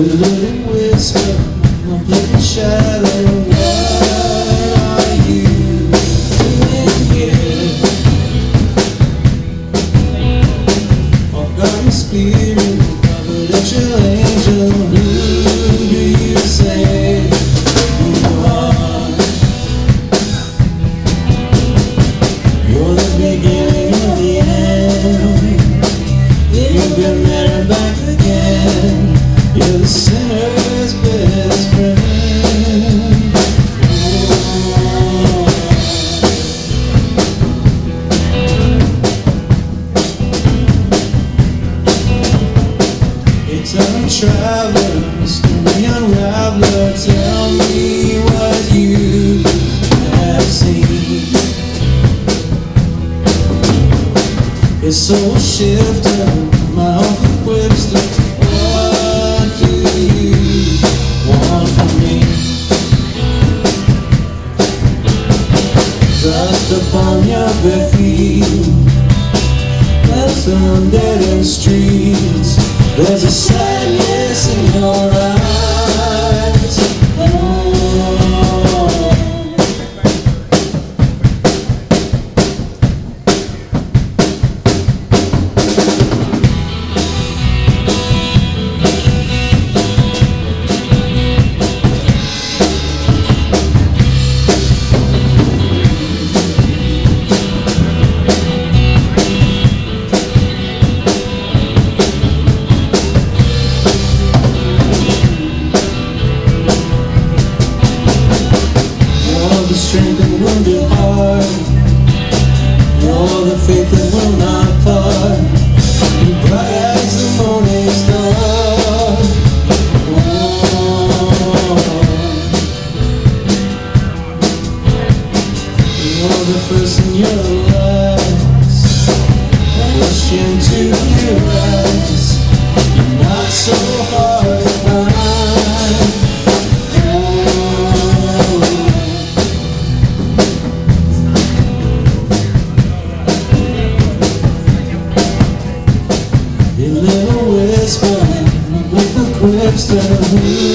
little whisper, I'm pretty shallow. Spirit It's a traveler, unraveler. Tell me what you have seen. It's so shifter, my own quipster. What do you want from me? Dust upon your bare feet. On dead end streets. There's a sadness the strength and wounded heart. You're the faith that will not part. You bright as the morning star. Oh. You're the first in your last. I rush your So.